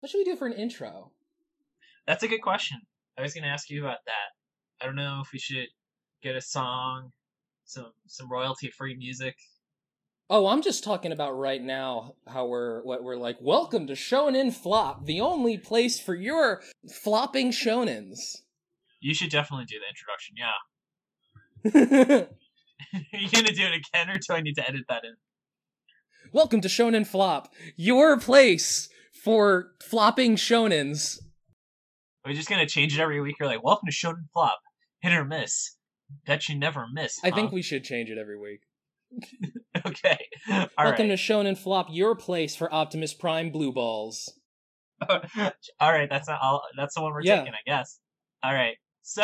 What should we do for an intro? That's a good question. I was going to ask you about that. I don't know if we should get a song, some some royalty free music. Oh, I'm just talking about right now how we're what we're like. Welcome to Shonen Flop, the only place for your flopping shonens. You should definitely do the introduction. Yeah. Are you gonna do it again, or do I need to edit that in? Welcome to Shonen Flop, your place for flopping shonens. Are we just gonna change it every week? You're like, welcome to Shonen Flop, hit or miss. Bet you never miss. I huh? think we should change it every week. okay. All Welcome right. to Shonen Flop, your place for Optimus Prime blue balls. all right. That's not all. That's the one we're Yeah. taking, I guess. All right. So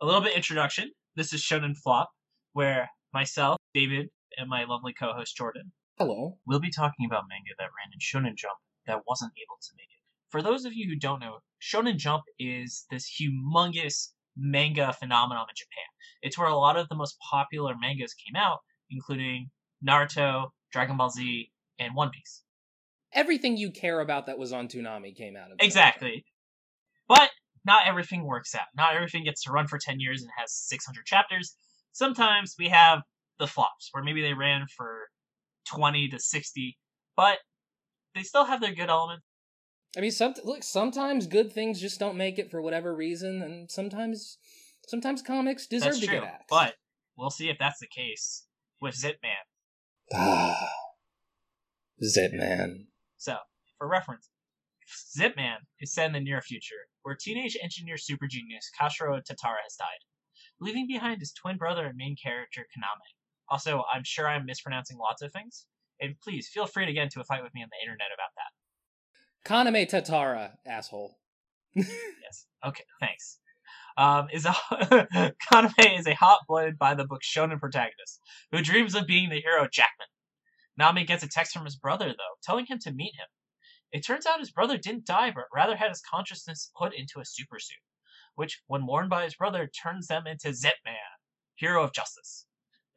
a little bit introduction. This is Shonen Flop, where myself, David, and my lovely co-host Jordan Hello. we'll be talking about manga that ran in Shonen Jump that wasn't able to make it. For those of you who don't know, Shonen Jump is this humongous manga phenomenon in Japan. It's where a lot of the most popular mangas came out, including Naruto, Dragon Ball Z, and One Piece. Everything you care about that was on Toonami came out of. Exactly. But not everything works out. Not everything gets to run for 10 years and has 600 chapters. Sometimes we have the flops, where maybe they ran for 20 to 60, but they still have their good elements. I mean, some, look, sometimes good things just don't make it for whatever reason, and sometimes, sometimes comics deserve That's to true. get axed. But we'll see if that's the case with Zipman. Ah, Zipman. So, for reference, Zipman is set in the near future, where teenage engineer super genius Kashiro Tatara has died, leaving behind his twin brother and main character Kaname. Also, I'm sure I'm mispronouncing lots of things, and please feel free to get into a fight with me on the internet about that. Kaname Tatara, asshole. Yes. Okay, thanks. Um, is a Kaname is a hot-blooded by the book shonen protagonist who dreams of being the hero Jackman. Nami gets a text from his brother though, telling him to meet him. It turns out his brother didn't die, but rather had his consciousness put into a supersuit, which, when worn by his brother, turns them into Zipman, hero of justice.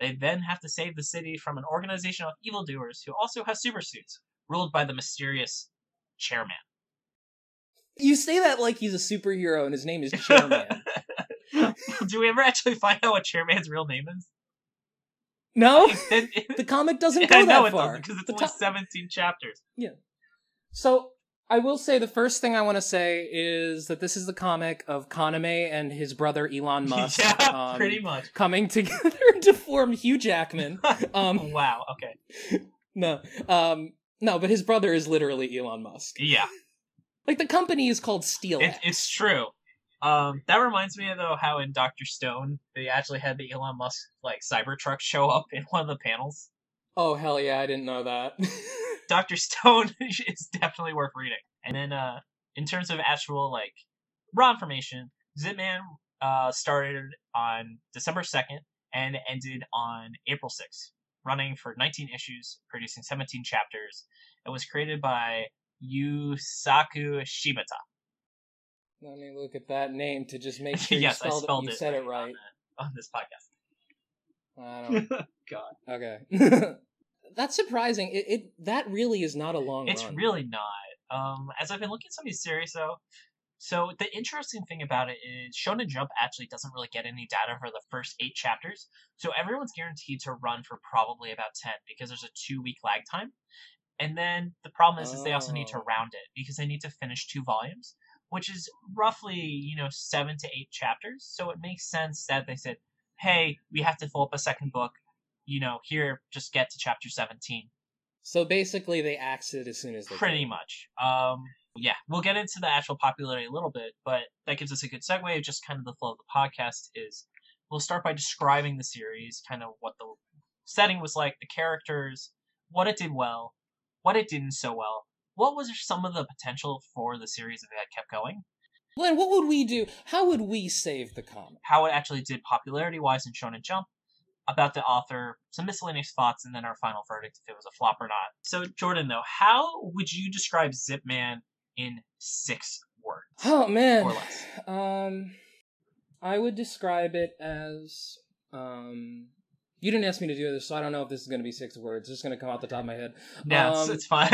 They then have to save the city from an organization of evildoers who also has supersuits, ruled by the mysterious Chairman. You say that like he's a superhero and his name is Chairman. Do we ever actually find out what Chairman's real name is? no, It- it- the comic doesn't go know that it far. because it's The only 17 chapters. Yeah. So I will say the first thing I want to say is that this is the comic of Kaname and his brother Elon Musk. yeah, um, pretty much. Coming together to form Hugh Jackman. Um, wow. Okay. no, um, no, but his brother is literally Elon Musk. Yeah, Like the company is called Steel. it, it's true. Um, that reminds me though how in Doctor Stone they actually had the Elon Musk like Cybertruck show up in one of the panels. Oh hell yeah, I didn't know that. Doctor Stone is definitely worth reading. And then uh, in terms of actual like raw information, Zipman uh, started on December 2nd and ended on April 6th, running for 19 issues, producing 17 chapters. It was created by Yusaku Shibata. Let me look at that name to just make sure yes, you I spelled, spelled it, you it said it on, right. the- on this podcast. I don't. God, Okay. That's surprising. It, it that really is not a long it's run. really not. Um, as I've been looking at some of these series, though, so the interesting thing about it is Shonen Jump actually doesn't really get any data for the first eight chapters, so everyone's guaranteed to run for probably about ten because there's a two week lag time. And then the problem is, is they also need to Oh. round it because they need to finish two volumes, which is roughly you know seven to eight chapters. So it makes sense that they said, "Hey, we have to fill up a second book. You know, here, just get to chapter seventeen. So basically, they axed it as soon as they Pretty could. much. Um, yeah, we'll get into the actual popularity a little bit, but that gives us a good segue. of Just kind of the flow of the podcast is we'll start by describing the series, kind of what the setting was like, the characters, what it did well, what it didn't so well, what was some of the potential for the series if it had kept going, Glenn, what would we do? How would we save the comic? how it actually did popularity wise in Shonen Jump, about the author, some miscellaneous thoughts, and then our final verdict if it was a flop or not. So, Jordan, though, how would you describe Zip Man in six words? Oh man. Or less. Um, I would describe it as um. You didn't ask me to do this, so I don't know if this is going to be six words. It's just going to come out the top of my head. Yeah, Um, it's, it's fine.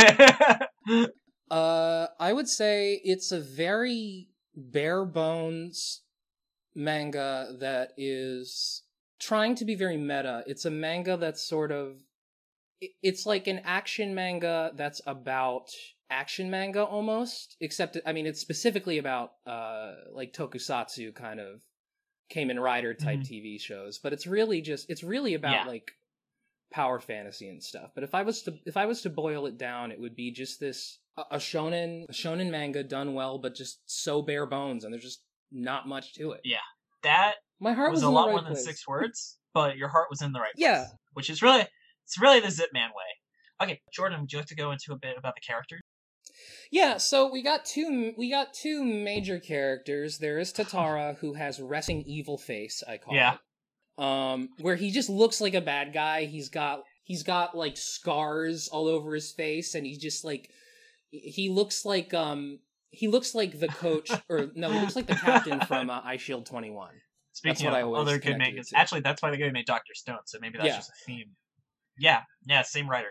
Uh, I would say it's a very bare bones manga that is trying to be very meta. It's a manga that's sort of it's like an action manga that's about action manga almost except I mean it's specifically about uh like tokusatsu kind of Kamen Rider type Mhm. TV shows, but it's really just it's really about Yeah. like power fantasy and stuff. But if I was to if I was to boil it down, it would be just this a, a shonen a shonen manga done well, but just so bare bones, and there's just not much to it. Yeah. That My heart was was, a lot right more than six words, but your heart was in the right place. Yeah. Which is really it's really the Zip Man way. Okay, Jordan, would you like to go into a bit about the character? Yeah, so we got two we got two major characters. There is Tatara who has resting evil face, I call Yeah. it. Um where he just looks like a bad guy. He's got he's got like scars all over his face and he just like he looks like um he looks like the coach or no, he looks like the captain from uh, Eyeshield 21. Speaking what of other good connected it mangas, to. actually, that's why the guy made Doctor Stone. So maybe that's Yeah. just a theme. Yeah, yeah, same writer.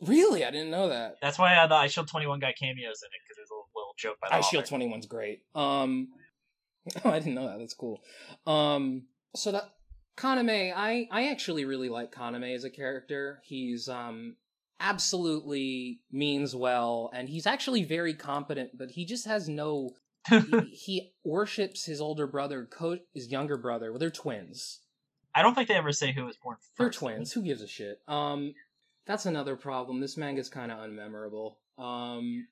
Really? I didn't know that. That's why uh, the Eyeshield Twenty One guy cameos in it because there's a little, little joke by the Eyeshield author. 21's great. Um Oh, I didn't know that. That's cool. Um so that Kaname, I I actually really like Kaname as a character. He's um absolutely means well and he's actually very competent, but he just has no he, he worships his older brother, Co- his younger brother. Well, they're twins. I don't think they ever say who was born first. They're twins. Who gives a shit? Um, that's another problem. This manga's kind of unmemorable. Um,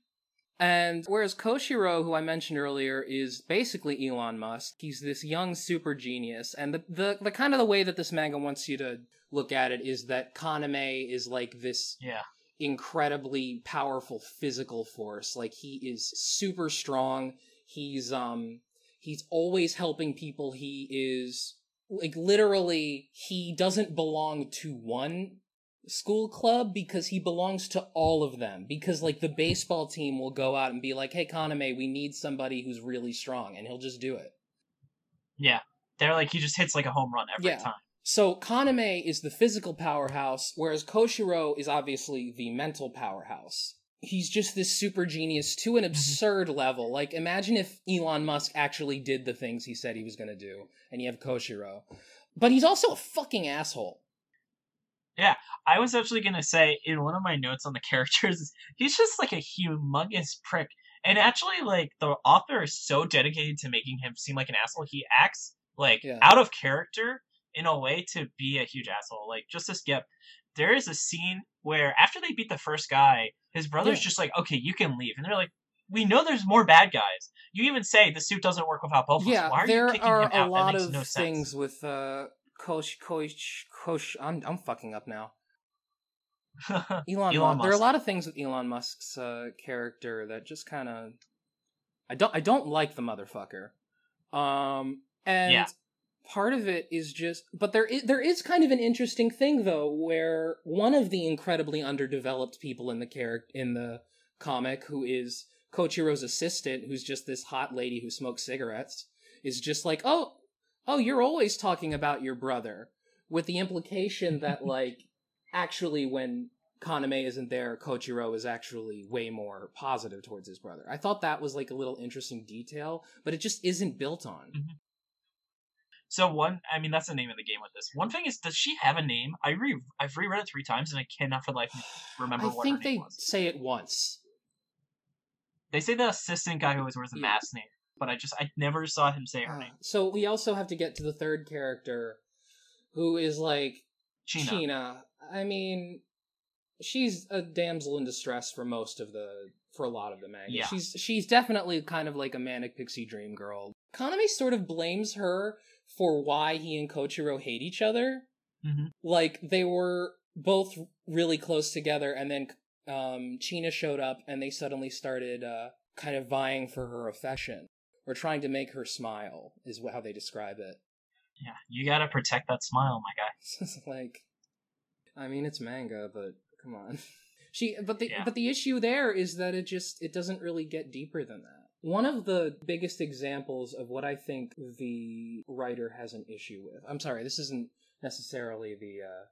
and whereas Koshiro, who I mentioned earlier, is basically Elon Musk. He's this young super genius, and the the, the kind of the way that this manga wants you to look at it is that Kaname is like this Yeah, incredibly powerful physical force. Like he is super strong. He's um he's always helping people. He is like literally he doesn't belong to one school club because he belongs to all of them because like the baseball team will go out and be like hey kaname we need somebody who's really strong and he'll just do it yeah. They're like he just hits like a home run every Yeah. time. So Kaname is the physical powerhouse, whereas Koshiro is obviously the mental powerhouse. He's just this super genius to an mm-hmm. absurd level. Like, imagine if Elon Musk actually did the things he said he was going to do, and you have Koshiro. But he's also a fucking asshole. Yeah, I was actually gonna say in one of my notes on the characters, he's just like a humongous prick. And actually, like the author is so dedicated to making him seem like an asshole, he acts like Yeah. out of character in a way to be a huge asshole. Like just to skip, there is a scene where after they beat the first guy, his brother's Yeah. just like, "Okay, you can leave," and they're like. We know there's more bad guys. You even say the suit doesn't work without both of us. yeah, Why are there you kicking are him a out? lot that makes of no things sense. with uh, Kosh, Kosh, Kosh. I'm, I'm fucking up now. Elon, Elon Musk. There are a lot of things with Elon Musk's uh, character that just kind of I don't I don't like the motherfucker. Um and Yeah. Part of it is just but there is, there is kind of an interesting thing though where one of the incredibly underdeveloped people in the character in the comic who is Kochiro's assistant who's just this hot lady who smokes cigarettes is just like, "Oh, oh, you're always talking about your brother." With the implication that like actually when Kaname isn't there, Kochiro is actually way more positive towards his brother. I thought that was like a little interesting detail, but it just isn't built on. Mm-hmm. So one, I mean, that's the name of the game with this. One thing is, does she have a name? I re, I've reread it three times and I cannot for life remember I what think her name they was. say it once. They say the assistant guy who always wears the Yeah. mask name, but I just I never saw him say her Uh, name. so we also have to get to the third character, who is like. China. I mean, she's a damsel in distress for most of the for a lot of the manga. Yeah. She's she's definitely kind of like a manic pixie dream girl. Kaname sort of blames her for why he and Kochiro hate each other. hmm Like they were both really close together, and then um, China showed up, and they suddenly started uh, kind of vying for her affection or trying to make her smile. Is how they describe it. Yeah, you gotta protect that smile, my guy. It's like, I mean, it's manga, but come on. She, but the Yeah. but the issue there is that it just it doesn't really get deeper than that. One of the biggest examples of what I think the writer has an issue with. I'm sorry, this isn't necessarily the uh,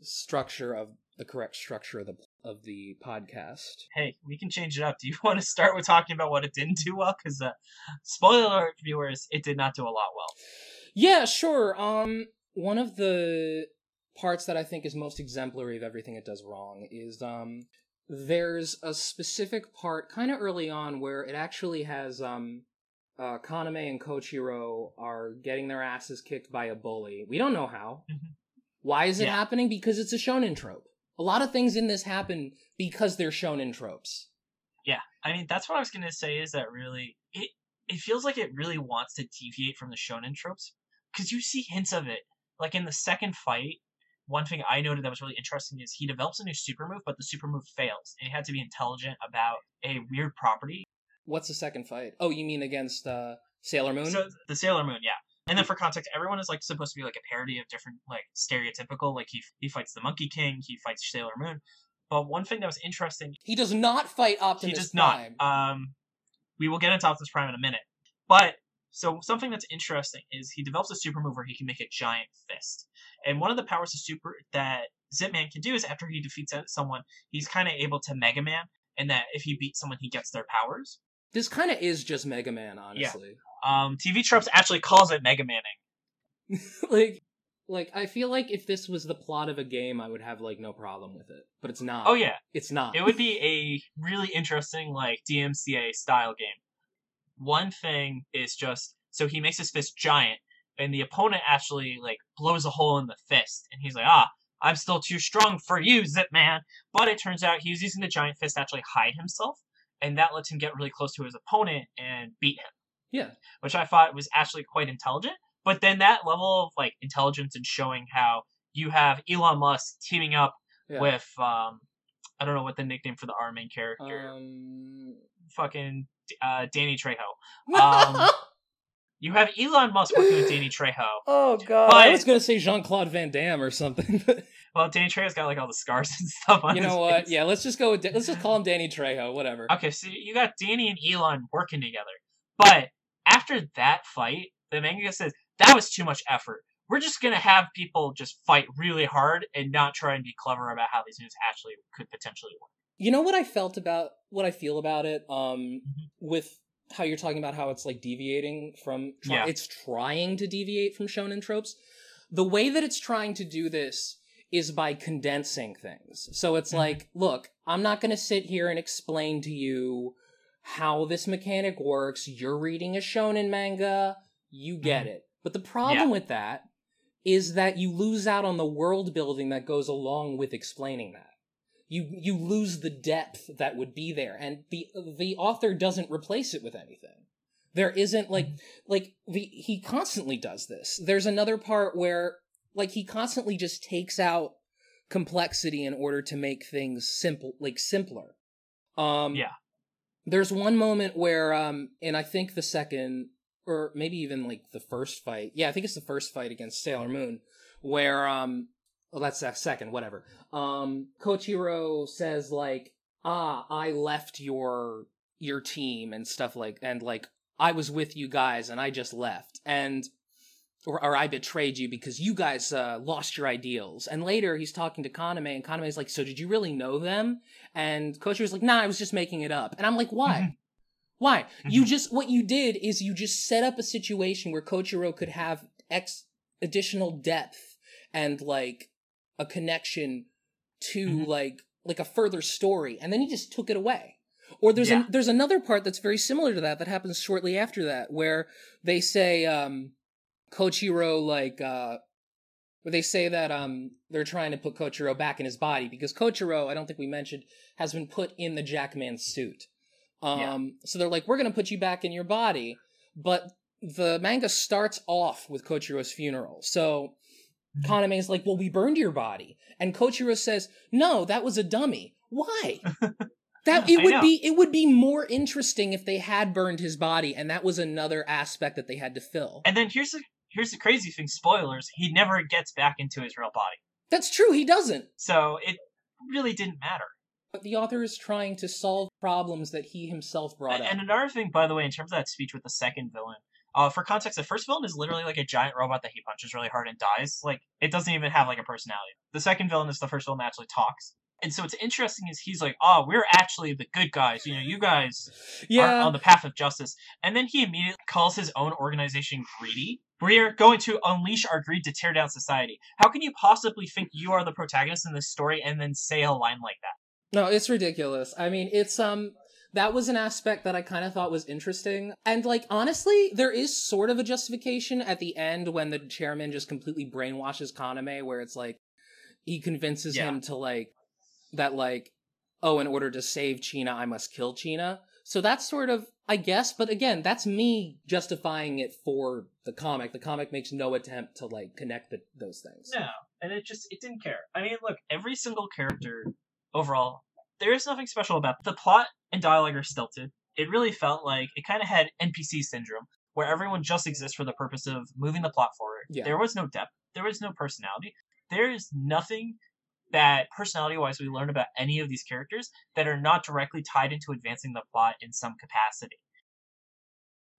structure of the correct structure of the of the podcast. Hey, we can change it up. Do you want to start with talking about what it didn't do well? Because, uh, spoiler alert, viewers, it did not do a lot well. Yeah, sure. Um, one of the parts that I think is most exemplary of everything it does wrong is um, there's a specific part kind of early on where it actually has um, uh, Kaname and Kochiro are getting their asses kicked by a bully. We don't know how. Mhm. Why is it Yeah. happening? Because it's a shonen trope. A lot of things in this happen because they're shonen tropes. Yeah, I mean that's what I was gonna say is that really it it feels like it really wants to deviate from the shonen tropes because you see hints of it like in the second fight. One thing I noted that was really interesting is he develops a new super move, but the super move fails, and he had to be intelligent about a weird property. What's the second fight? Oh, you mean against uh, Sailor Moon? So the Sailor Moon, yeah. And then for context, everyone is like supposed to be like a parody of different like stereotypical. Like he he fights the Monkey King, he fights Sailor Moon. But one thing that was interesting he does not fight Optimus Prime. he does Prime. not. Um, we will get into Optimus Prime in a minute. But so something that's interesting is he develops a super move where he can make a giant fist. And one of the powers of super that Zipman can do is after he defeats someone, he's kind of able to Mega Man, and that if he beats someone, he gets their powers. This kind of is just Mega Man, honestly. Yeah. Um, TV Tropes actually calls it Mega Manning. like, like I feel like if this was the plot of a game, I would have like no problem with it. But it's not. Oh yeah, it's not. it would be a really interesting like DMCA style game. One thing is just so he makes his fist giant, and the opponent actually like blows a hole in the fist, and he's like, ah, I'm still too strong for you, Zip Man. But it turns out he was using the giant fist to actually hide himself, and that lets him get really close to his opponent and beat him, yeah. which I thought was actually quite intelligent. But then that level of like intelligence and showing how you have Elon Musk teaming up yeah. with um I don't know what the nickname for the our main character um. fucking uh, Danny Trejo. Um, You have Elon Musk working with Danny Trejo. oh god! but- I was gonna say Jean Claude Van Damme or something. Well, Danny Trejo's got like all the scars and stuff on you his know what? face. Yeah, let's just go. With, let's just call him Danny Trejo. Whatever. Okay, so you got Danny and Elon working together. But after that fight, the manga says that was too much effort. We're just gonna have people just fight really hard and not try and be clever about how these moves actually could potentially work. You know what I felt about what I feel about it um Mm-hmm. with how you're talking about how it's like deviating from try- Yeah. it's trying to deviate from shonen tropes. The way that it's trying to do this is by condensing things. So it's Mhm. like, look, I'm not going to sit here and explain to you how this mechanic works. You're reading a shonen manga, you get it. But the problem Mm-hmm. Yeah. with that is that you lose out on the world building that goes along with explaining that you you lose the depth that would be there. And the the author doesn't replace it with anything. There isn't like like the he constantly does this. There's another part where like he constantly just takes out complexity in order to make things simple like simpler. Um Yeah. there's one moment where um and i think the second or maybe even like the first fight yeah i think it's the first fight against sailor moon where um well that's that second whatever. Um kochiro says like ah i left your your team and stuff like and like i was with you guys and i just left. And or, or i betrayed you because you guys uh, lost your ideals. And later he's talking to kaname and kaname's like so did you really know them? And kochiro's like nah i was just making it up. And i'm like why? Why? You just what you did is you just set up a situation where kochiro could have X additional depth and like a connection to Mhm. like like a further story and then he just took it away or there's Yeah. an, there's another part that's very similar to that that happens shortly after that where they say um kochiro like uh where they say that um they're trying to put kochiro back in his body because kochiro i don't think we mentioned has been put in the jackman suit um Yeah. so they're like we're gonna put you back in your body but the manga starts off with kochiro's funeral so Mhm. is like, well, we burned your body. And Kochiro says, no, that was a dummy. Why? That it would be it would be more interesting if they had burned his body, and that was another aspect that they had to fill. And then here's the here's the crazy thing: spoilers. He never gets back into his real body, That's true, he doesn't. so it really didn't matter. But the author is trying to solve problems that he himself brought And, up. and another thing, by the way, in terms of that speech with the second villain, uh, for context, the first villain is literally like a giant robot that he punches really hard and dies. Like it doesn't even have like a personality. The second villain is the first villain that actually talks. And so what's interesting is he's like, "Oh, we're actually the good guys. You know, you guys are Yeah. on the path of justice." And then he immediately calls his own organization greedy. We're going to unleash our greed to tear down society. How can you possibly think you are the protagonist in this story and then say a line like that? No, it's ridiculous. I mean, it's um that was an aspect that I kind of thought was interesting. And like honestly, there is sort of a justification at the end when the chairman just completely brainwashes Kaname where it's like he convinces Yeah. him to like that like oh, in order to save China, I must kill China. So that's sort of I guess, but again, that's me justifying it for the comic. The comic makes no attempt to like connect the, those things. No, and it just it didn't care. I mean, look, every single character overall, there is nothing special about it. the plot and dialogue are stilted. It really felt like it kind of had NPC syndrome, where everyone just exists for the purpose of moving the plot forward. Yeah. There was no depth. There was no personality. There is nothing that personality wise we learn about any of these characters that are not directly tied into advancing the plot in some capacity.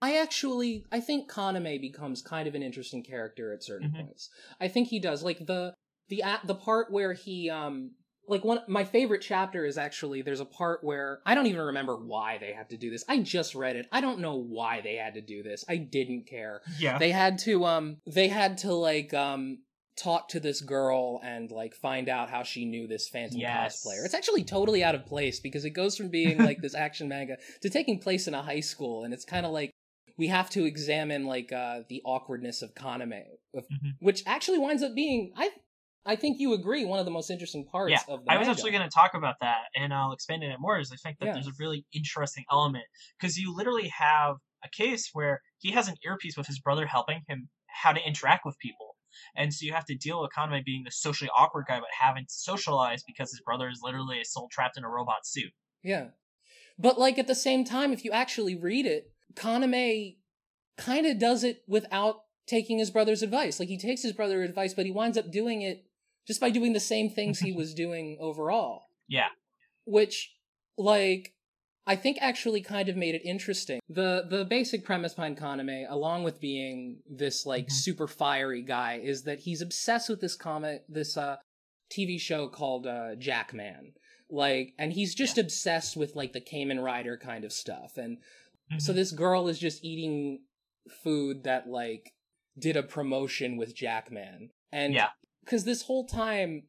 I actually I think Kaname becomes kind of an interesting character at certain Mhm. points. I think he does like the the the part where he um like one my favorite chapter is actually there's a part where I don't even remember why they had to do this. I just read it. I don't know why they had to do this. I didn't care. Yeah. They had to um they had to like um talk to this girl and like find out how she knew this phantom Yes. cosplayer. It's actually totally out of place because it goes from being like this action manga to taking place in a high school and it's kind of like we have to examine like uh the awkwardness of Kaname of, Mhm. which actually winds up being I I think you agree one of the most interesting parts yeah, of the I was actually going to talk about that, and I'll expand on it more. Is I think that Yeah. there's a really interesting element because you literally have a case where he has an earpiece with his brother helping him how to interact with people, and so you have to deal with Kaname being the socially awkward guy, but having to socialize because his brother is literally a soul trapped in a robot suit. Yeah. But like at the same time, if you actually read it, Kaname kind of does it without taking his brother's advice. Like he takes his brother's advice, but he winds up doing it just by doing the same things he was doing overall. Yeah. Which, like, I think actually kind of made it interesting. The the basic premise behind Kaname, along with being this like Mhm. super fiery guy, is that he's obsessed with this comic this uh TV show called uh Jackman. Like and he's just obsessed with like the Kamen Rider kind of stuff. And so Mhm. this girl is just eating food that like did a promotion with Jackman. And Yeah. Cuz this whole time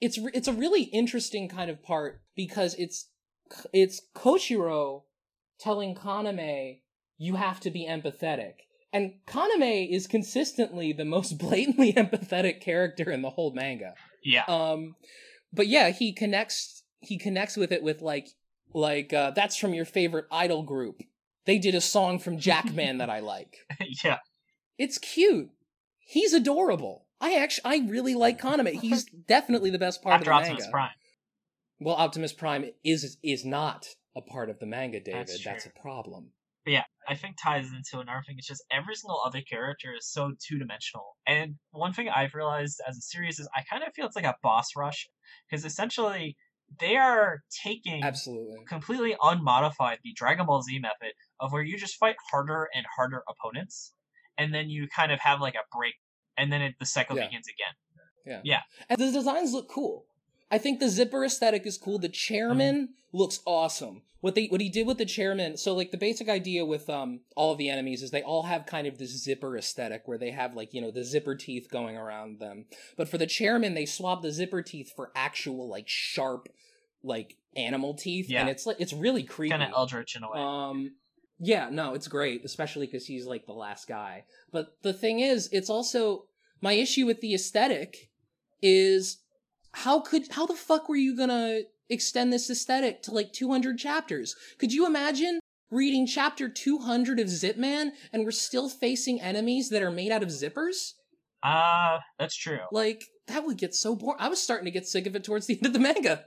it's re- it's a really interesting kind of part because it's it's Koshiro telling Kaname you have to be empathetic. And Kaname is consistently the most blatantly empathetic character in the whole manga. yeah, Um, but yeah, he connects he connects with it with like like uh, that's from your favorite idol group. They did a song from Jackman that I like. yeah, It's cute. He's adorable. I actually I really like Kaname. He's definitely the best part after of the Optimus manga. Prime. Well, Optimus Prime is is not a part of the manga, David. That's That's, a problem. But yeah, I think ties into another thing. It's just every single other character is so two dimensional. And one thing I've realized as a series is I kind of feel it's like a boss rush because essentially they are taking Absolutely. completely unmodified the Dragon Ball Z method of where you just fight harder and harder opponents, and then you kind of have like a break, and then it, the cycle Yeah. begins again. Yeah. Yeah. And the designs look cool. I think the zipper aesthetic is cool. The chairman looks awesome. What they what he did with the chairman, so like the basic idea with um all of the enemies is they all have kind of this zipper aesthetic where they have like, you know, the zipper teeth going around them. But for the chairman, they swapped the zipper teeth for actual like sharp like animal teeth Yeah. and it's like it's really creepy. Kind of eldritch in a way. Um, yeah, no, it's great, especially because he's like the last guy. But the thing is, it's also my issue with the aesthetic is how could how the fuck were you gonna extend this aesthetic to like 200 chapters? Could you imagine reading chapter 200 of Zipman and we're still facing enemies that are made out of zippers? Ah, that's true. Like that would get so boring. I was starting to get sick of it towards the end of the manga.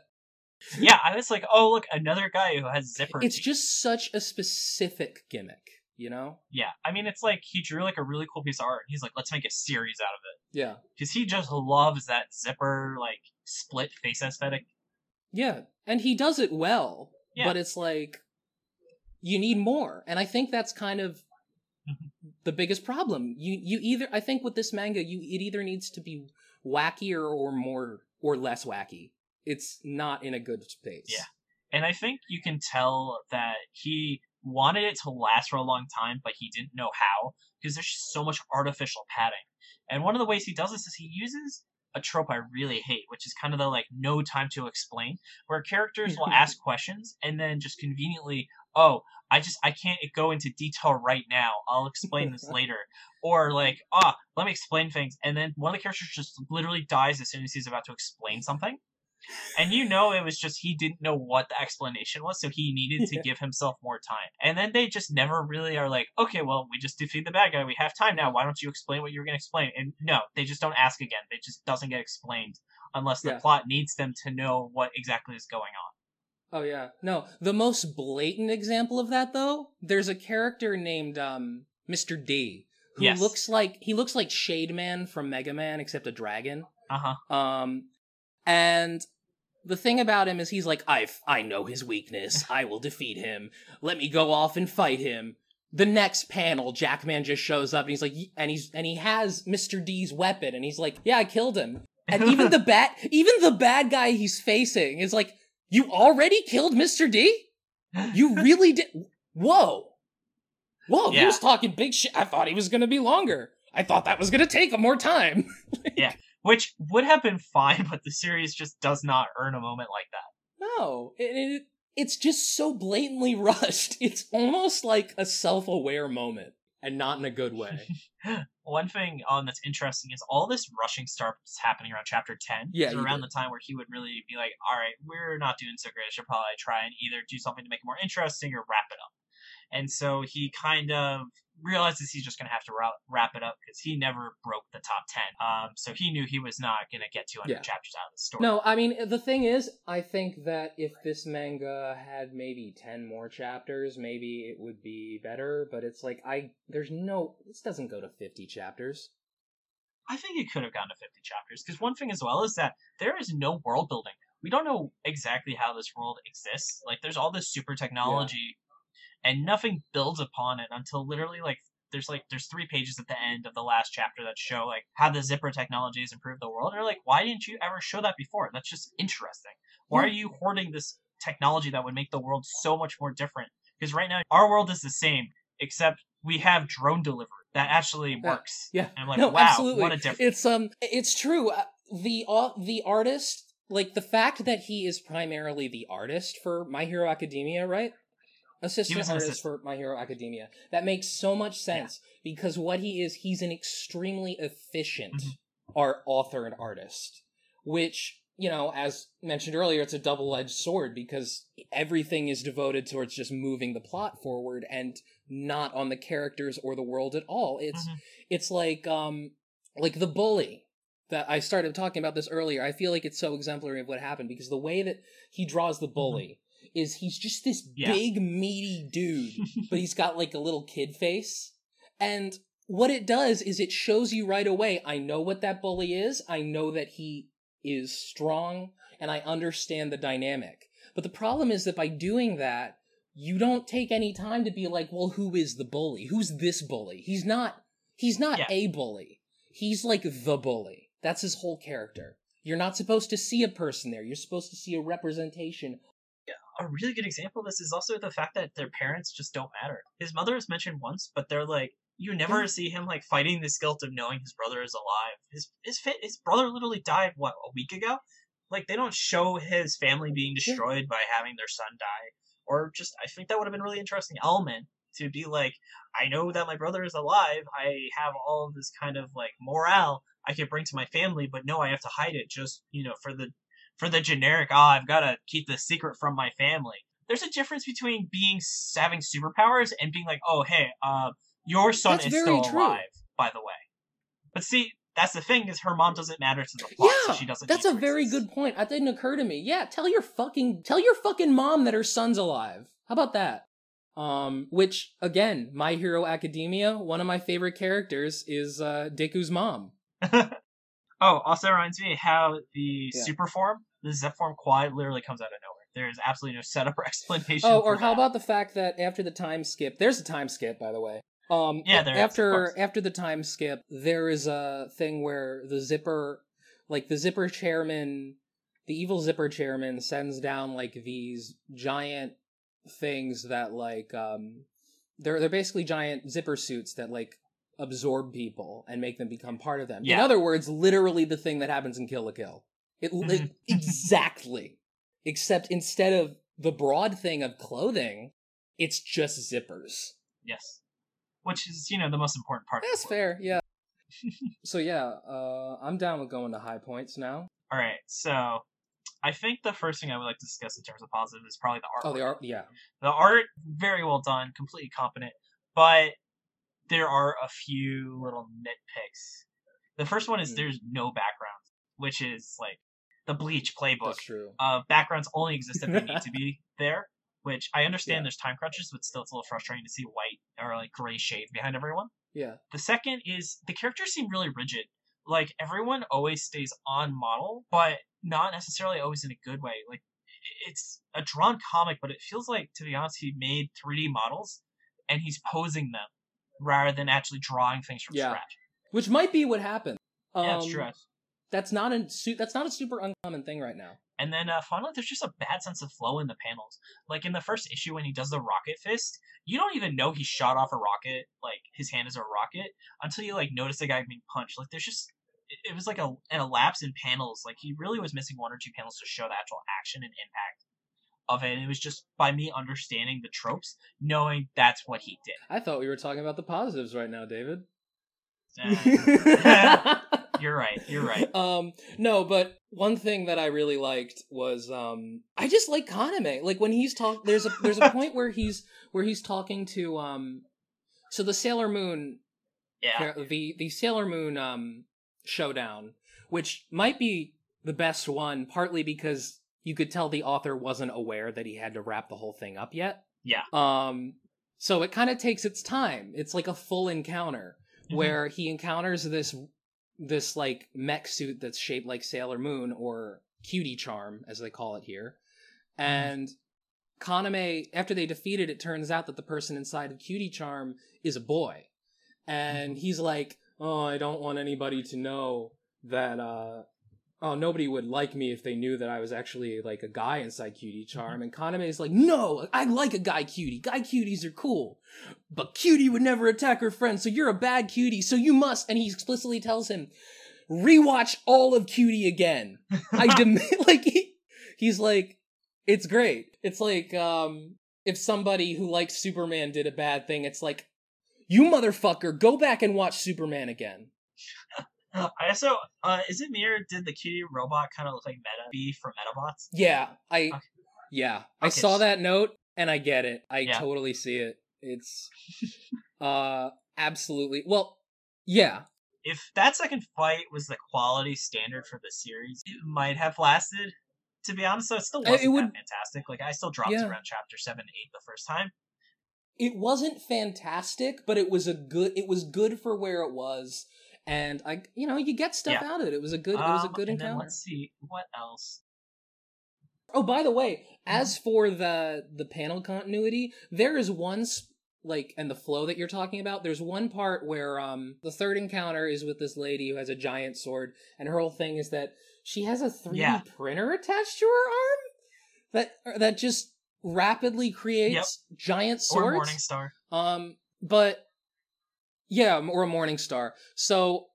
Yeah, I was like, oh look, another guy who has zipper. It's just such a specific gimmick, you know? yeah. I mean, it's like he drew like a really cool piece of art. And he's like, let's make a series out of it Yeah. because he just loves that zipper like split face aesthetic. Yeah, and he does it well, Yeah. but it's like you need more, and I think that's kind of Mhm. the biggest problem. You you either I think with this manga, you it either needs to be wackier or more or less wacky. It's not in a good space. Yeah. And I think you can tell that he wanted it to last for a long time, but he didn't know how because there's just so much artificial padding. And one of the ways he does this is he uses a trope I really hate, which is kind of the like no time to explain, where characters will ask questions and then just conveniently, oh, I just I can't go into detail right now. I'll explain this later. Or like, ah, oh, let me explain things, and then one of the characters just literally dies as soon as he's about to explain something. And you know it was just he didn't know what the explanation was, so he needed to give himself more time. And then they just never really are like, okay, well, we just defeat the bad guy. We have time now. Why don't you explain what you were going to explain? And no, they just don't ask again. It just doesn't get explained unless the yeah. plot needs them to know what exactly is going on. Oh yeah. No, the most blatant example of that though, there's a character named um Mr. D who yes. looks like he looks like Shade Man from Mega Man except a dragon. Uh-huh. Um and the thing about him is he's like, I I know his weakness. I will defeat him. Let me go off and fight him. The next panel, Jackman just shows up and he's like, and he's and he has Mr. D's weapon and he's like, yeah, I killed him. And even the bad, even the bad guy he's facing is like, you already killed Mr. D? You really did? Whoa, whoa! Yeah. He was talking big shit. I thought he was gonna be longer. I thought that was gonna take him more time. yeah, which would have been fine, but the series just does not earn a moment like that. No, it, it it's just so blatantly rushed. It's almost like a self-aware moment, and not in a good way. One thing on um, that's interesting is all this rushing starts happening around chapter ten. Yeah, around the time where he would really be like, "All right, we're not doing so great. I should probably try and either do something to make it more interesting or wrap it up." And so he kind of realizes he's just going to have to wrap it up because he never broke the top 10. Um, so he knew he was not going to get 200 yeah. chapters out of the story. No, I mean, the thing is, I think that if this manga had maybe 10 more chapters, maybe it would be better, but it's like, I, there's no, this doesn't go to 50 chapters. I think it could have gone to 50 chapters because one thing as well is that there is no world building. We don't know exactly how this world exists. Like, there's all this super technology. Yeah and nothing builds upon it until literally like there's like there's three pages at the end of the last chapter that show like how the zipper technology has improved the world. And you're like, why didn't you ever show that before? That's just interesting. Why are you hoarding this technology that would make the world so much more different? Because right now our world is the same, except we have drone delivery that actually works. Yeah, and I'm like, no, wow, absolutely. what a difference. It's um, it's true. Uh, the uh, the artist, like the fact that he is primarily the artist for My Hero Academia, right? Assistant artist for My Hero Academia. That makes so much sense yeah. because what he is, he's an extremely efficient mm-hmm. art author and artist, which you know, as mentioned earlier, it's a double edged sword because everything is devoted towards just moving the plot forward and not on the characters or the world at all. It's mm-hmm. it's like um like the bully that I started talking about this earlier. I feel like it's so exemplary of what happened because the way that he draws the mm-hmm. bully is he's just this yeah. big meaty dude, but he's got like a little kid face. And what it does is it shows you right away, I know what that bully is. I know that he is strong and I understand the dynamic. But the problem is that by doing that, you don't take any time to be like, well, who is the bully? Who's this bully? He's not, he's not yeah. a bully. He's like the bully. That's his whole character. You're not supposed to see a person there. You're supposed to see a representation a really good example of this is also the fact that their parents just don't matter. His mother is mentioned once, but they're like you never see him like fighting this guilt of knowing his brother is alive. His his his brother literally died what a week ago. Like they don't show his family being destroyed by having their son die, or just I think that would have been really interesting element to be like I know that my brother is alive. I have all of this kind of like morale I could bring to my family, but no, I have to hide it just you know for the for the generic, oh, I've got to keep the secret from my family. There's a difference between being having superpowers and being like, oh, hey, uh, your son that's is still true. alive, by the way. But see, that's the thing is her mom doesn't matter to the plot, yeah, so she doesn't. That's a very good point. That didn't occur to me. Yeah, tell your fucking tell your fucking mom that her son's alive. How about that? Um, which again, My Hero Academia, one of my favorite characters is uh, Deku's mom. oh, also reminds me how the yeah. super form the Zep form quad literally comes out of nowhere. There is absolutely no setup or explanation. Oh, or how that. about the fact that after the time skip, there's a time skip, by the way. Um, yeah, there after is, after the time skip, there is a thing where the zipper, like the zipper chairman, the evil zipper chairman sends down like these giant things that like um they're they're basically giant zipper suits that like absorb people and make them become part of them. In other words, literally the thing that happens in Kill la Kill. It, Mhm. it exactly. Except instead of the broad thing of clothing, it's just zippers. Yes. Which is, you know, the most important part. That's fair, yeah. so yeah, uh I'm down with going to high points now. All right, so I think the first thing I would like to discuss in terms of positive is probably the art. Oh, the art, yeah. The art, very well done, completely competent, but there are a few little nitpicks. The first one is Hmm. there's no background, which is like the Bleach playbook. That's true. Uh, backgrounds only exist if they need to be there, which I understand Yeah. there's time crunches, but still it's a little frustrating to see white or like gray shade behind everyone. Yeah. The second is the characters seem really rigid. Like everyone always stays on model, but not necessarily always in a good way. Like it's a drawn comic, but it feels like, to be honest, he made 3D models and he's posing them rather than actually drawing things from Yeah. scratch. Which might be what happened. yeah, it's Um, true. That's not a su- that's not a super uncommon thing right now. And then uh, finally, there's just a bad sense of flow in the panels. Like in the first issue, when he does the rocket fist, you don't even know he shot off a rocket. Like his hand is a rocket until you like notice the guy being punched. Like there's just it- it was like a an elapse in panels. Like he really was missing one or two panels to show the actual action and impact of it. And it was just by me understanding the tropes, knowing that's what he did. I thought we were talking about the positives right now, David. You're right. You're right. Um, no, but one thing that I really liked was um, I just like Kaname. Like when he's talk, there's a there's a point where he's where he's talking to um, so the Sailor Moon Yeah. the the Sailor Moon um showdown, which might be the best one, partly because you could tell the author wasn't aware that he had to wrap the whole thing up yet. Yeah. Um, so it kind of takes its time. It's like a full encounter Mhm. where he encounters this this like mech suit that's shaped like Sailor Moon or Cutie Charm, as they call it here, and. Kaname, after they defeat it, it turns out that the person inside of Cutie Charm is a boy. And he's like, Oh, I don't want anybody to know that, uh, oh, nobody would like me if they knew that I was actually like a guy inside Cutie Charm. And Kaname is like, No, I like a guy cutie. Guy cuties are cool. But Cutie would never attack her friend, so you're a bad cutie, so you must. And he explicitly tells him, Rewatch all of Cutie again. I demand like he, he's like it's great. It's like um if somebody who likes Superman did a bad thing, it's like you motherfucker, go back and watch Superman again. I also, uh, is it me or did the cutie robot kind of look like Metabee from Medabots? Yeah, I Okay. yeah, I saw that note and I get it. I Yeah. totally see it. It's uh absolutely. Well, yeah. If that second fight was the quality standard for the series, it might have lasted. To be honest, so it still Uh, wasn't it would- that fantastic. Like I still dropped Yeah. around chapter seven, eight the first time. It wasn't fantastic, but it was a good it was good for where it was. And I you know, you get stuff Yeah. out of it. It was a good it was a Um, good and then encounter. let's see what else. Oh, by the way, as for the the panel continuity, there is one like and the flow that you're talking about. There's one part where um the third encounter is with this lady who has a giant sword, and her whole thing is that she has a 3D Yeah. printer attached to her arm that that just rapidly creates giant Or swords. Morningstar. Um, but yeah, or a morning star. So.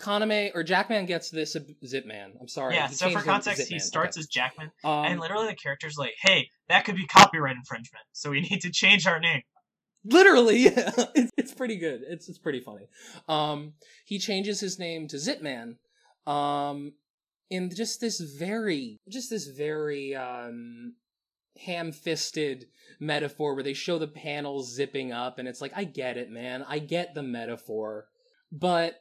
Kaname or Jackman gets this Zip Man. I'm sorry. yeah. he So for context, he starts Okay. as Jackman, Um, and literally the character's like, "Hey, that could be copyright infringement, so we need to change our name." literally yeah. it's, it's pretty good it's it's pretty funny um he changes his name to zipman um in just this very just this very um ham-fisted metaphor where they show the panels zipping up and it's like i get it man. I get the metaphor. But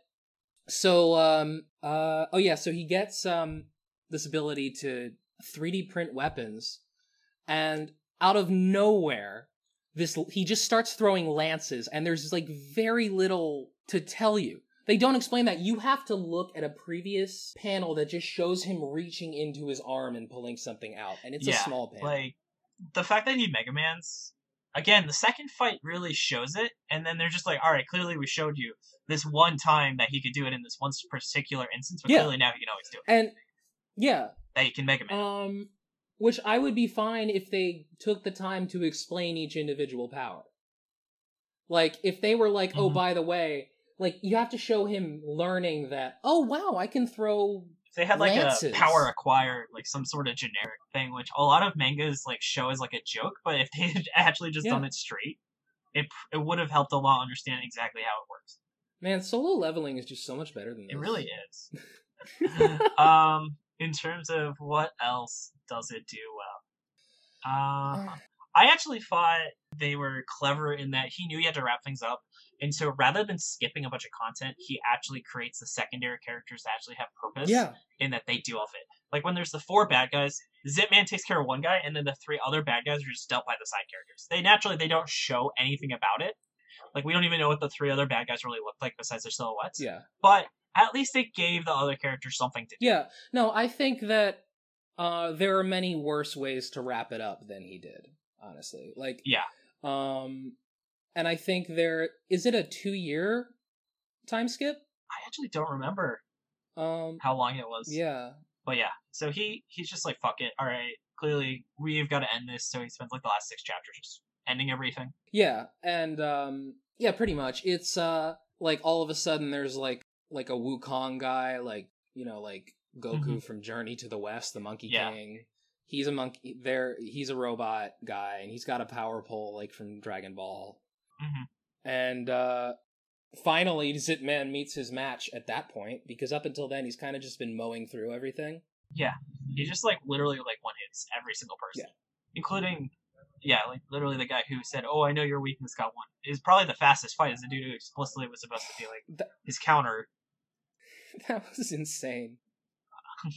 so um uh oh yeah so he gets um this ability to 3d print weapons and out of nowhere this he just starts throwing lances and there's like very little to tell you. They don't explain that. You have to look at a previous panel that just shows him reaching into his arm and pulling something out and it's Yeah, a small panel. Like the fact that he Mega Man's again, the second fight really shows it, and then they're just like, all right, clearly we showed you this one time that he could do it in this one particular instance, but Yeah. clearly now he can always do it. and Yeah. that you can Mega Man. Um, which I would be fine if they took the time to explain each individual power. Like, if they were like, oh, Mhm. by the way, like, you have to show him learning that, oh, wow, I can throw. They had like lances. a power acquired, like some sort of generic thing, which a lot of mangas like show as like a joke, but if they had actually just Yeah. done it straight, it it would have helped a lot understand exactly how it works. Man, solo leveling is just so much better than this. It really is. um, in terms of what else does it do well? Uh, I actually thought they were clever in that he knew he had to wrap things up, and so rather than skipping a bunch of content, he actually creates the secondary characters that actually have purpose. yeah. in that they deal with it. Like when there's the four bad guys, Zipman takes care of one guy, and then the three other bad guys are just dealt by the side characters. They naturally they don't show anything about it. Like we don't even know what the three other bad guys really look like besides their silhouettes. Yeah. But at least they gave the other characters something to do. Yeah. No, I think that uh, there are many worse ways to wrap it up than he did, honestly. Like, Yeah. Um, and I think there is it a two year time skip. I actually don't remember Um, how long it was. yeah, But yeah. So he he's just like, fuck it. All right. Clearly we've got to end this. So he spends like the last six chapters just ending everything. yeah, and um, yeah, pretty much. It's uh, like all of a sudden there's like like a Wukong guy, like you know, like Goku Mhm. from Journey to the West, the Monkey Yeah. King. He's a monkey. There, he's a robot guy, and he's got a power pole like from Dragon Ball. Hmm And uh finally, Zipman meets his match at that point because up until then he's kind of just been mowing through everything. Yeah, he just like literally like one hits every single person, including yeah, like literally the guy who said, "Oh, I know your weakness got one." Is probably the fastest fight. Is the dude who explicitly was supposed to be like Th- his counter. That was insane.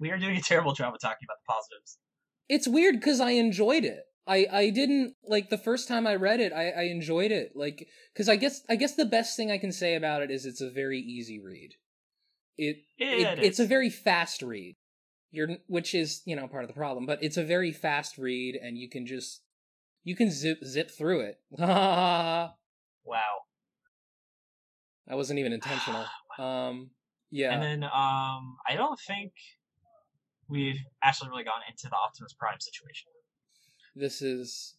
We are doing a terrible job of talking about the positives. It's weird because I enjoyed it. I I didn't like the first time I read it. I I enjoyed it like because I guess I guess the best thing I can say about it is it's a very easy read. It, Yeah, it it it's a very fast read. You're which is you know part of the problem, but it's a very fast read and you can just you can zip zip through it. Wow, that wasn't even intentional. Um yeah. And then um, I don't think we've actually really gone into the Optimus Prime situation. This is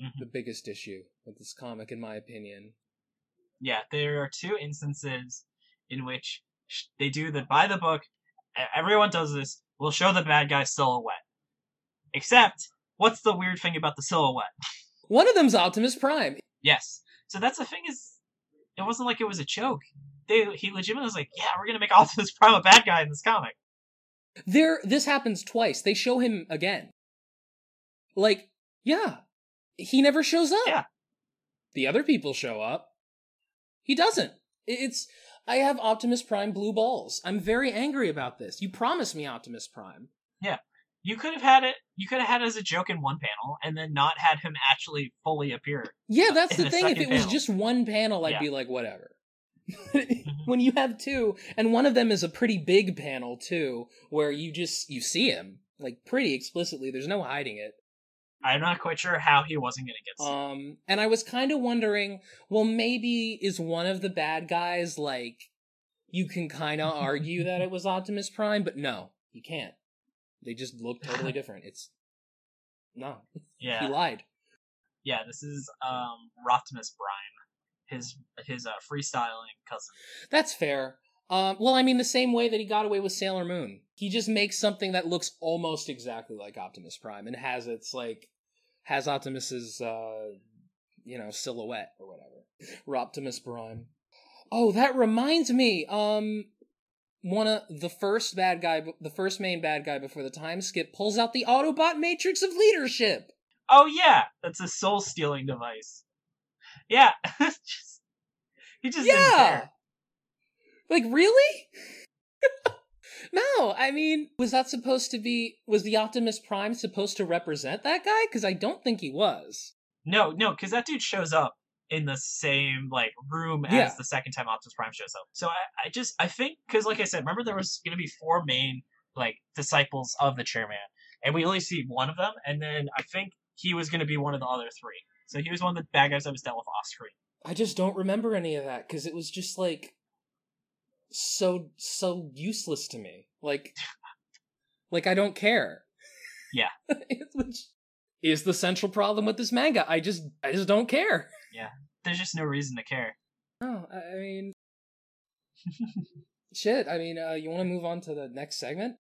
Mhm. the biggest issue with this comic in my opinion. Yeah, there are two instances in which they do the by the book. Everyone does this. We'll show the bad guy silhouette. Except, what's the weird thing about the silhouette? One of them's Optimus Prime. Yes. So that's the thing is, it wasn't like it was a joke. They he legitimately was like, yeah, we're gonna make Optimus Prime a bad guy in this comic. There this happens twice. They show him again. Like, yeah. He never shows up. Yeah. The other people show up. He doesn't. It's I have Optimus Prime blue balls. I'm very angry about this. You promised me Optimus Prime. Yeah. You could have had it. You could have had it as a joke in one panel, and then not had him actually fully appear. Yeah, that's the thing. If it was just one panel, I'd Yeah. be like, whatever. Mm-hmm. when you have two, and one of them is a pretty big panel too, where you just you see him like pretty explicitly. There's no hiding it. I'm not quite sure how he wasn't gonna get. sued. Um, and I was kind of wondering, well, maybe is one of the bad guys like you can kind of argue that it was Optimus Prime, but no, you can't. They just look totally different. It's no, yeah, he lied. yeah. This is um Roptimus Prime, his his uh, freestyling cousin. That's fair. Um, well, I mean, the same way that he got away with Sailor Moon, he just makes something that looks almost exactly like Optimus Prime and has its like has Optimus's uh, you know, silhouette or whatever. Optimus Prime. Oh, that reminds me. Um, one of the first bad guy, the first main bad guy before the time skip, pulls out the Autobot Matrix of Leadership. Oh yeah, that's a soul stealing device. Yeah, just, he just Yeah. Like really? No, I mean, was that supposed to be was the Optimus Prime supposed to represent that guy cuz I don't think he was. No, no, because that dude shows up in the same like room as Yeah. the second time Optimus Prime shows up. So I, I just I think because like I said, remember there was gonna be four main like disciples of the chairman, and we only see one of them, and then I think he was gonna be one of the other three. So he was one of the bad guys that was dealt with off screen. I just don't remember any of that cuz it was just like so so useless to me. Like Like I don't care. Yeah. Which is the central problem with this manga. I just I just don't care. Yeah. There's just no reason to care. Oh, I mean shit. I mean, uh, you want to move on to the next segment?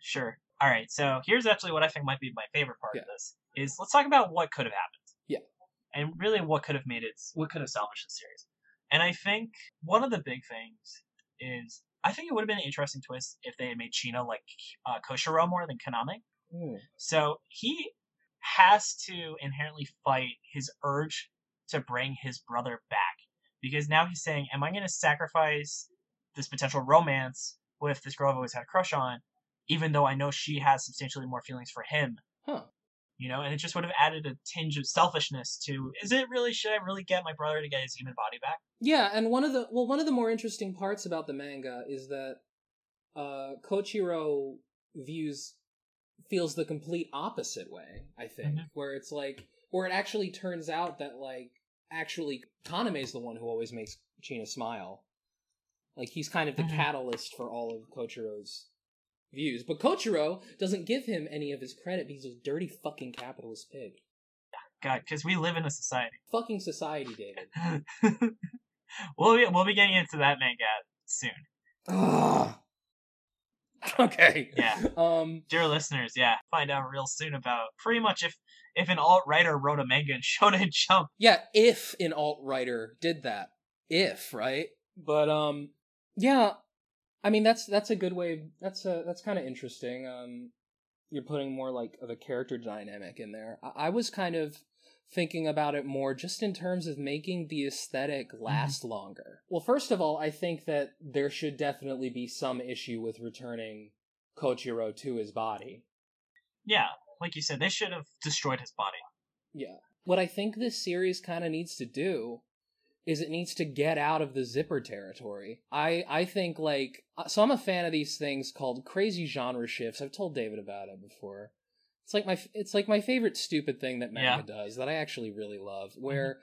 Sure. All right. So here's actually what I think might be my favorite part of this is let's talk about what could have happened. Yeah. And really what could have made it what could have salvaged the series. And I think one of the big things is I think it would have been an interesting twist if they had made Chino like uh, Koshiro more than Kaname. So he has to inherently fight his urge to bring his brother back because now he's saying, "Am I going to sacrifice this potential romance with this girl I've always had a crush on, even though I know she has substantially more feelings for him?" Huh. You know, and it just would have added a tinge of selfishness to, is it really, should I really get my brother to get his human body back? Yeah, and one of the well, one of the more interesting parts about the manga is that uh, Kochiro views feels the complete opposite way. I think, Mhm. where it's like, where it actually turns out that like actually Kaname is the one who always makes Chino smile. Like he's kind of the Mhm. catalyst for all of Kochiro's views, but Kochiro doesn't give him any of his credit because he's a dirty fucking capitalist pig. God, because we live in a society. Fucking society, David. we'll, be, we'll be getting into that manga soon. Ugh. okay. Yeah. Um. dear listeners, yeah, find out real soon about pretty much if if an alt writer wrote a manga in Shonen Jump. Yeah, if an alt writer did that, if right, but um, yeah, I mean that's that's a good way. That's a that's kind of interesting. Um, you're putting more like of a character dynamic in there. I, I was kind of thinking about it more just in terms of making the aesthetic last longer. Well, first of all, I think that there should definitely be some issue with returning Kochiro to his body. Yeah, like you said, they should have destroyed his body. Yeah. What I think this series kind of needs to do is it needs to get out of the zipper territory. I I think like uh, so I'm a fan of these things called crazy genre shifts. I've told David about it before. It's like my it's like my favorite stupid thing that manga does that I actually really love where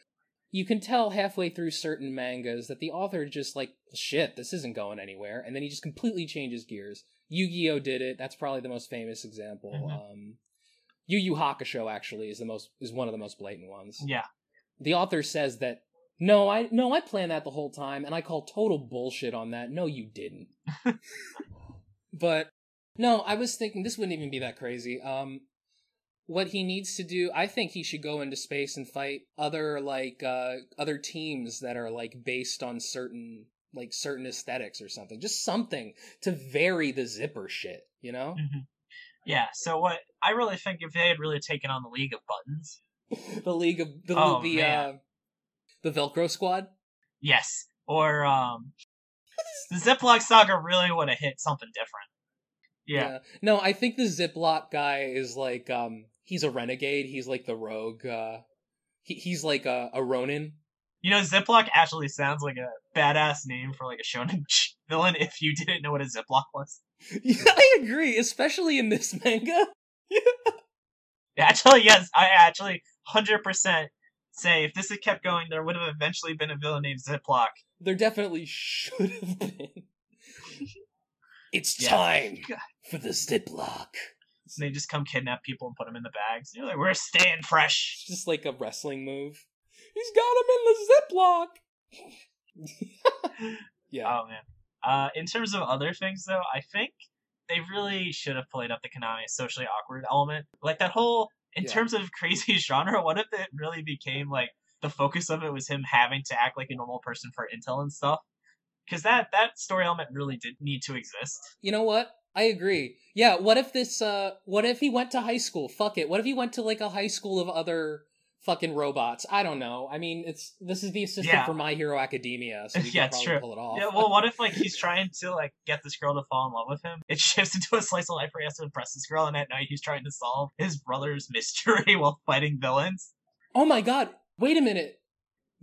you can tell halfway through certain mangas that the author just like shit, this isn't going anywhere and then he just completely changes gears. Yu-Gi-Oh did it. That's probably the most famous example. Mhm. Um Yu Yu Hakusho actually is the most is one of the most blatant ones. Yeah, The author says that no, I no, I planned that the whole time, and I call total bullshit on that. No, you didn't. but no, I was thinking this wouldn't even be that crazy. Um, what he needs to do, I think he should go into space and fight other like uh other teams that are like based on certain like certain aesthetics or something. Just something to vary the zipper shit, you know? Mhm. yeah. So what I really think if they had really taken on the League of Buttons, the league of the Oh, the man. uh the Velcro squad. yes, or um, the Ziploc Saga really would have hit something different. Yeah, No, I think the Ziploc guy is like um he's a renegade. He's like the rogue. Uh, he, he's like a, a Ronin. you know, Ziploc actually sounds like a badass name for like a shonen villain. If you didn't know what a Ziploc was, Yeah, I agree, especially in this manga. Actually, yes, I actually hundred percent say if this had kept going, there would have eventually been a villain named Ziploc. There definitely should have been. it's Yeah. time God. for the Ziploc. So they just come kidnap people and put them in the bags. You're like, we're staying fresh. It's just like a wrestling move. He's got him in the Ziploc. yeah. Oh man. Uh, in terms of other things, though, I think they really should have played up the Kaname socially awkward element. Like that whole, in Yeah. terms of crazy genre, what if it really became like the focus of it was him having to act like a normal person for intel and stuff? Because that that story element really did need to exist. You know what? I agree. Yeah, what if this uh what if he went to high school? Fuck it. What if he went to like a high school of other fucking robots? I don't know. I mean, it's this is the assistant Yeah. for My Hero Academia, so Yeah, can it's probably true. pull it off. Yeah, well, what if like he's trying to like get this girl to fall in love with him? It shifts into a slice of life where he has to impress this girl, and at night he's trying to solve his brother's mystery while fighting villains. oh my god. Wait a minute.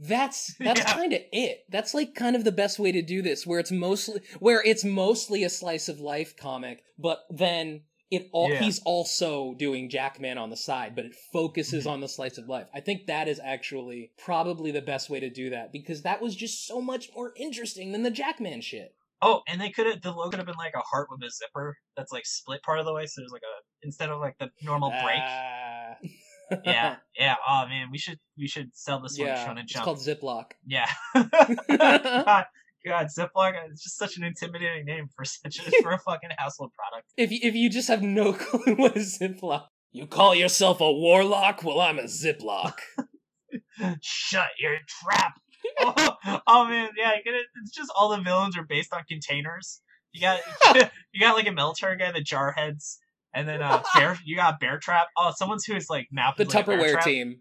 That's that's Yeah. kind of it. That's like kind of the best way to do this where it's mostly where it's mostly a slice of life comic, but then it all Yeah. he's also doing Jackman on the side, but it focuses Mhm. on the slice of life. I think that is actually probably the best way to do that because that was just so much more interesting than the Jackman shit. Oh, and they could have the logo could have been like a heart with a zipper that's like split part of the way, so there's like a instead of like the normal break. Ah. yeah, yeah. Oh man, we should we should sell this one to yeah. Shonen It's called Ziploc. Yeah. God, God, Ziploc. It's just such an intimidating name for such a for a fucking household product. If you, if you just have no clue what a Ziploc, you call yourself a warlock? Well, I'm a Ziploc. Shut your trap. oh, oh, man, yeah. It. It's just all the villains are based on containers. You got you got like a military guy, the Jarheads, and then uh bear. You got Bear Trap. Oh, someone's who is like map the is like Tupperware team.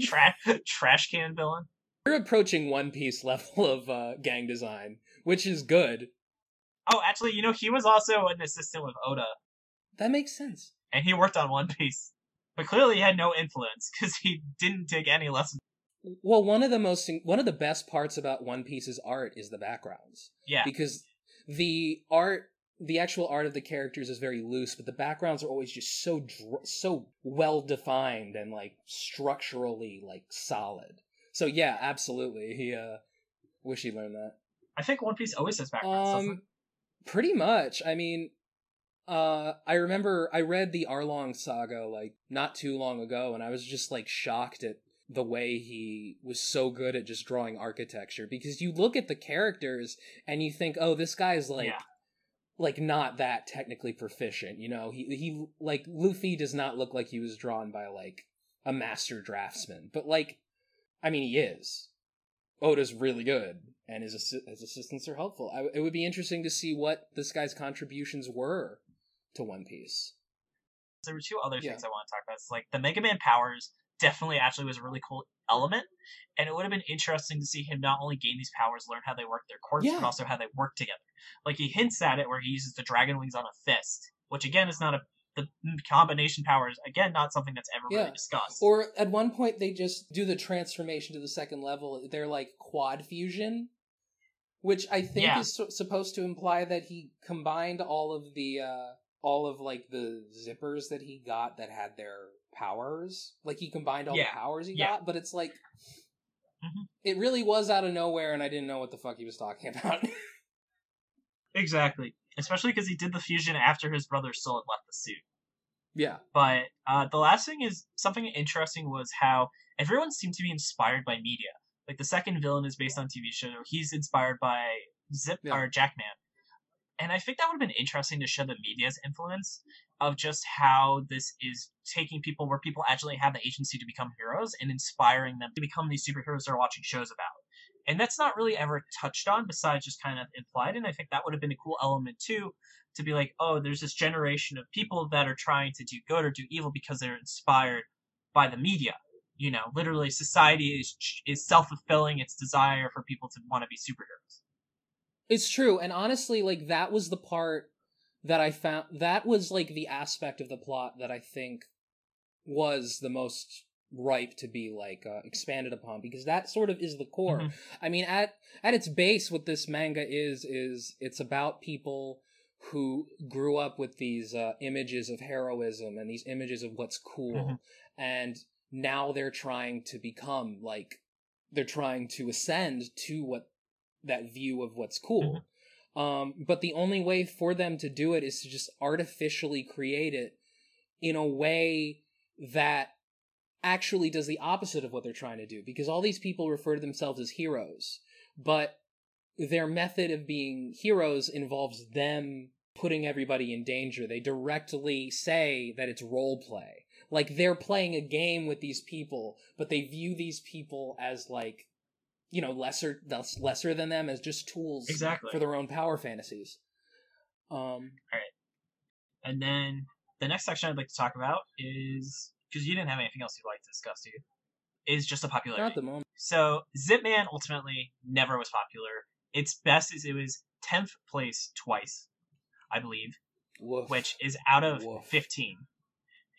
Tra- trash can villain. You're approaching One Piece level of uh, gang design, which is good. Oh, actually, you know he was also an assistant with Oda, That makes sense. and he worked on One Piece. But clearly, he had no influence because he didn't take any lessons. Well, one of the most one of the best parts about One Piece's art is the backgrounds. Yeah, because the art the actual art of the characters is very loose but the backgrounds are always just so dr- so well defined and like structurally like solid so yeah absolutely. He uh wish he learned that. I think One Piece always has backgrounds. doesn't um pretty much. I mean uh i remember i read the arlong saga like not too long ago and i was just like shocked at the way he was so good at just drawing architecture. Because you look at the characters and you think oh this guy's like yeah, like not that technically proficient you know? He he like luffy does not look like he was drawn by like a master draftsman. But like i mean he is oda's really good and his, assi- his assistants are helpful I, it would be interesting to see what this guy's contributions were to one piece there were two other Yeah. things I want to talk about. It's like the Mega Man powers definitely actually was a really cool element, and it would have been interesting to see him not only gain these powers, learn how they work their quirks, Yeah. but also how they work together. Like he hints at it where he uses the dragon wings on a fist, which again is not a the combination powers again not something that's ever Yeah. really discussed. or at one point they just do the transformation to the second level they're like quad fusion which i think Yeah. is so- supposed to imply that he combined all of the uh all of like the zippers that he got that had their powers like he combined all Yeah. the powers he got but it's like Mhm. it really was out of nowhere and i didn't know what the fuck he was talking about exactly, especially because he did the fusion after his brother still had left the suit. yeah But uh, the last thing is something interesting was how everyone seemed to be inspired by media. Like the second villain is based on TV show. He's inspired by Zip Yeah. or Jackman. And I think that would have been interesting to show the media's influence of just how this is taking people where people actually have the agency to become heroes and inspiring them to become these superheroes they're watching shows about. And that's not really ever touched on besides just kind of implied. And I think that would have been a cool element too to be like, oh, there's this generation of people that are trying to do good or do evil because they're inspired by the media. You know, literally, society is is self fulfilling its desire for people to want to be superheroes. It's true, and honestly, like that was the part that I found that was like the aspect of the plot that I think was the most ripe to be like uh, expanded upon because that sort of is the core. Mhm. I mean, at at its base, what this manga is is it's about people who grew up with these uh, images of heroism and these images of what's cool, Mhm. and now they're trying to become like they're trying to ascend to what that view of what's cool. Um, but the only way for them to do it is to just artificially create it in a way that actually does the opposite of what they're trying to do because all these people refer to themselves as heroes but their method of being heroes involves them putting everybody in danger they directly say that it's role play like they're playing a game with these people but they view these people as like you know lesser thus lesser than them as just tools Exactly. for their own power fantasies um All right. And then the next section I'd like to talk about is because you didn't have anything else you'd like to discuss, do you? Is just a not popularity. at the moment So Zipman ultimately never was popular. Its best is it was tenth place twice, I believe, Woof. which is out of Woof. fifteen.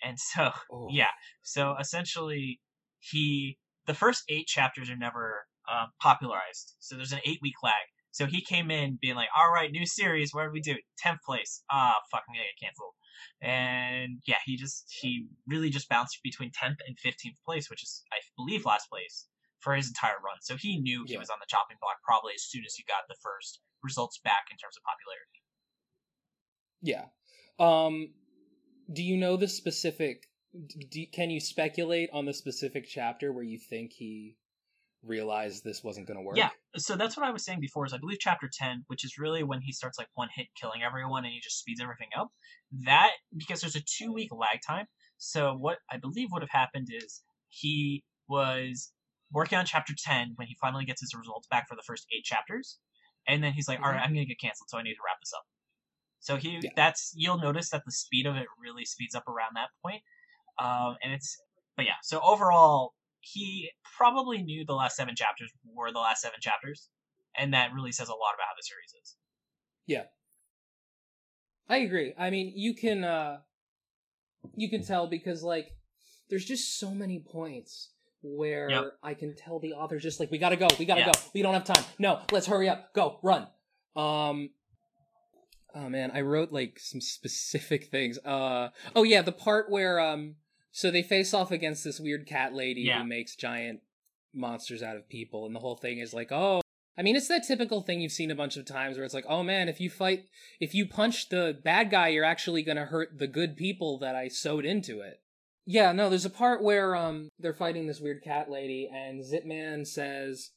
And so Oh. yeah, so essentially he the first eight chapters are never uh, popularized. So there's an eight week lag. So he came in being like, "All right, new series. What do we do? Tenth place. Ah, fucking gonna get canceled." And yeah, he just he really just bounced between tenth and fifteenth place, which is I believe last place for his entire run. So he knew he Yeah. was on the chopping block probably as soon as he got the first results back in terms of popularity. Yeah. Um, do you know the specific? Do, can you speculate on the specific chapter where you think he realized this wasn't going to work? Yeah. So that's what I was saying before. Is I believe chapter ten, which is really when he starts like one hit killing everyone and he just speeds everything up. That because there's a two week lag time. So what I believe would have happened is he was working on chapter 10 when he finally gets his results back for the first eight chapters and then he's like all right i'm gonna get canceled so i need to wrap this up so he Yeah. that's you'll notice that the speed of it really speeds up around that point um, and it's but yeah so overall he probably knew the last seven chapters were the last seven chapters and that really says a lot about how the series is Yeah, I agree. I mean, you can uh you can tell because like there's just so many points where Yep. I can tell the author's just like we got to go. We got to Yeah. go. We don't have time. No, let's hurry up. Go, run. Um Oh man, I wrote like some specific things. Uh oh yeah, the part where um so they face off against this weird cat lady Yeah. who makes giant monsters out of people and the whole thing is like, "Oh, I mean, it's that typical thing you've seen a bunch of times where it's like, oh man, if you fight, if you punch the bad guy, you're actually gonna hurt the good people that I sewed into it. Yeah, no, there's a part where um they're fighting this weird cat lady, and Zipman says,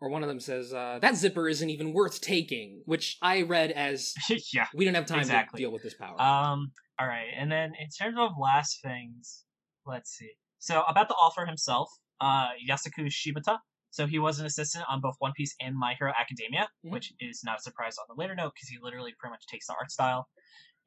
or one of them says, uh, that zipper isn't even worth taking, which I read as yeah we don't have time Exactly. to deal with this power. Um. All right, and then in terms of last things, let's see. So about the author himself, uh, Yusaku Shibata. So he was an assistant on both One Piece and My Hero Academia, Mhm. which is not a surprise on the later note because he literally pretty much takes the art style.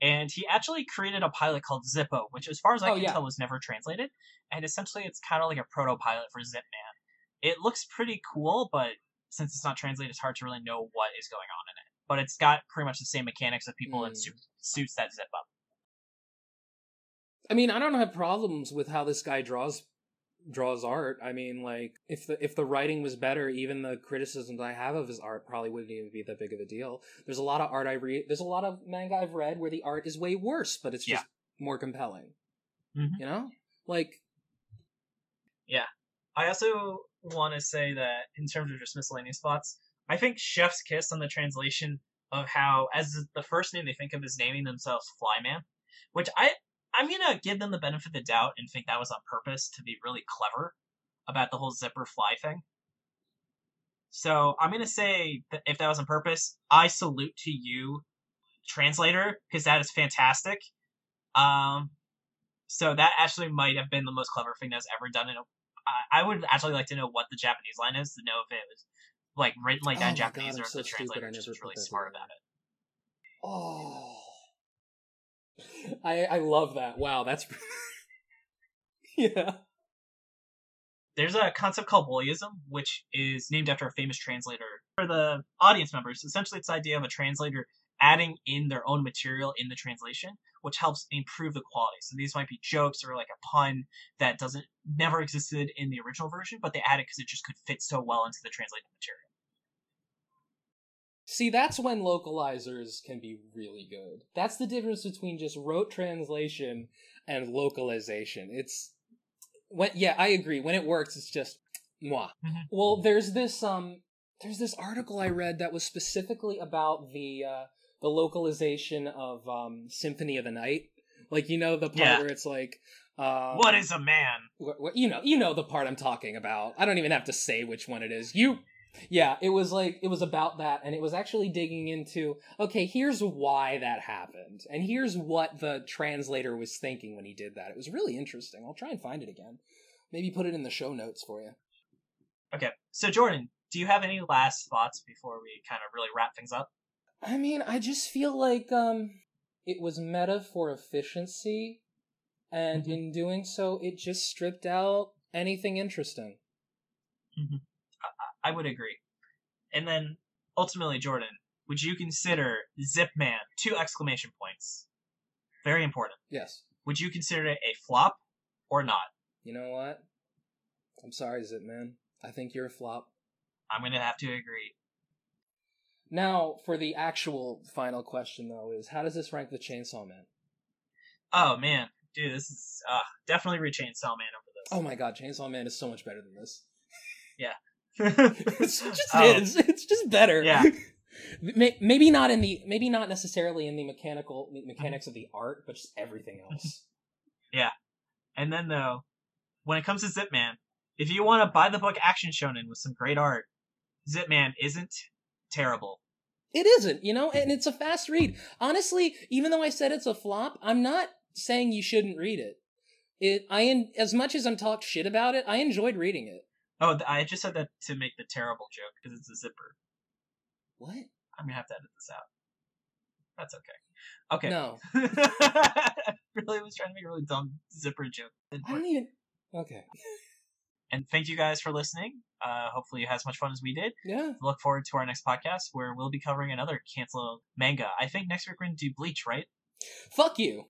And he actually created a pilot called Zippo, which, as far as I Oh, can yeah. tell, was never translated. And essentially, it's kind of like a proto pilot for Zipman. It looks pretty cool, but since it's not translated, it's hard to really know what is going on in it. But it's got pretty much the same mechanics of people in Hmm. suits that zip up. I mean, I don't have problems with how this guy draws draws art. I mean, like if the if the writing was better, even the criticisms I have of his art probably wouldn't even be that big of a deal. There's a lot of art I read. There's a lot of manga I've read where the art is way worse, but it's just more compelling. Mhm. You know, like yeah. I also want to say that in terms of just miscellaneous thoughts, I think Chef's Kiss on the translation of how, as the first name they think of is naming themselves Flyman, which I I'm gonna give them the benefit of the doubt and think that was on purpose to be really clever about the whole zipper fly thing. So I'm gonna say that if that was on purpose, I salute to you, translator, because that is fantastic. Um, so that actually might have been the most clever thing that's ever done in a I, I would actually like to know what the Japanese line is to know if it was like written like that Oh in my God, Japanese or if so the translator was really smart about it. oh, I I love that. Wow, that's yeah. There's a concept called Woolseyism, which is named after a famous translator. For the audience members, essentially it's the idea of a translator adding in their own material in the translation, which helps improve the quality. So these might be jokes or like a pun that doesn't never existed in the original version, but they add it because it just could fit so well into the translated material. See, that's when localizers can be really good. That's the difference between just rote translation and localization. It's when yeah, I agree. When it works, it's just moi. Mhm. Well, there's this um there's this article I read that was specifically about the uh the localization of um Symphony of the Night. Like you know the part Yeah. where it's like uh what is a man? wh- wh- you know you know the part I'm talking about. I don't even have to say which one it is. You yeah, it was like it was about that and it was actually digging into okay, here's why that happened and here's what the translator was thinking when he did that. It was really interesting. I'll try and find it again. Maybe put it in the show notes for you. Okay, so Jordan, do you have any last thoughts before we kind of really wrap things up? I mean, I just feel like um it was meta for efficiency and Mhm. in doing so it just stripped out anything interesting. I would agree. And then ultimately, Jordan, would you consider Zipman two exclamation points? Very important. Yes. Would you consider it a flop or not? You know what? I'm sorry, Zip Man. I think you're a flop. I'm gonna have to agree. Now, for the actual final question, though, is how does this rank the Chainsaw Man? Oh man, dude, this is uh, definitely reach Chainsaw Man over this. Oh my god, Chainsaw Man is so much better than this. over It just Oh. is. It's just better. Yeah. Maybe not in the maybe not necessarily in the mechanical mechanics of the art, but just everything else. Yeah. And then though, when it comes to Zip Man, if you want to buy the book Action Shonen with some great art, Zip Man isn't terrible. It isn't, you know, and it's a fast read. Honestly, even though I said it's a flop, I'm not saying you shouldn't read it. It I as much as I'm talked shit about it, I enjoyed reading it. Oh, I just said that to make the terrible joke because it's a zipper. What? I'm gonna have to edit this out. That's okay. Okay. No, really was trying to make a really dumb zipper joke. I don't even. Okay. And thank you guys for listening. Uh, hopefully you had as much fun as we did. Yeah. Look forward to our next podcast where we'll be covering another cancel manga. I think next week we're gonna do Bleach, right? Fuck you.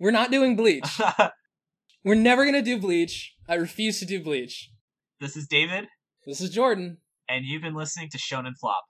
We're not doing Bleach. We're never gonna do Bleach. I refuse to do Bleach. This is David, This is Jordan. and you've been listening to Shonen Flop.